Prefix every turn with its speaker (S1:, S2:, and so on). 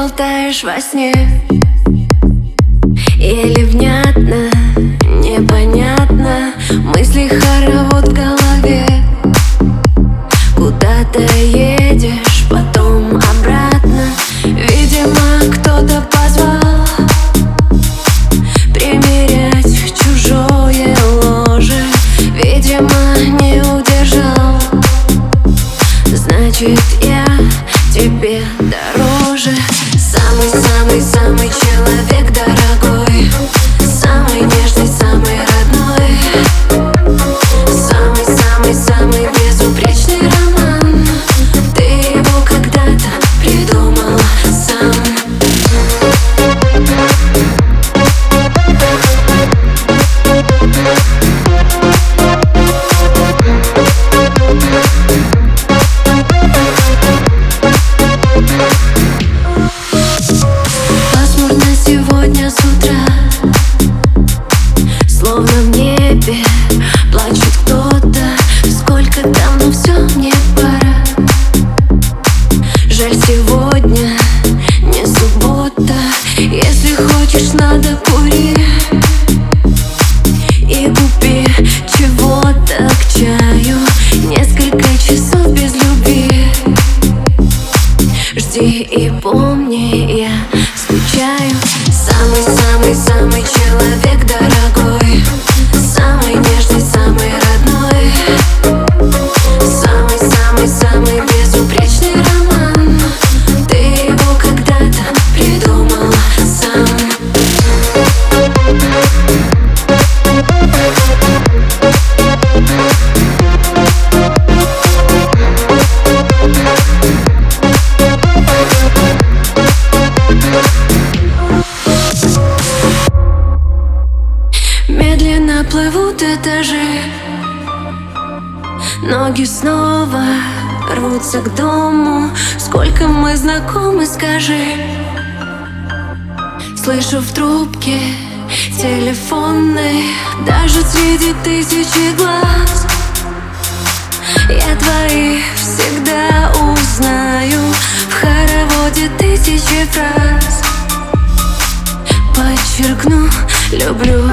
S1: болтаешь во сне. Еле внятно, непонятно Мысли хоровод в голове. Куда ты едешь, потом обратно. Видимо, кто-то позвал Примерять чужое ложе. Видимо, не удержал. Значит, я хочешь, надо кури И купи чего-то к чаю. Несколько часов без любви. Жди и помни, я скучаю. Самый-самый-самый человек дорогой плывут этажи Ноги снова рвутся к дому. Сколько мы знакомы, скажи. Слышу в трубке телефонной Даже среди тысячи глаз. Я твои всегда узнаю В хороводе тысячи фраз. Подчеркну, люблю,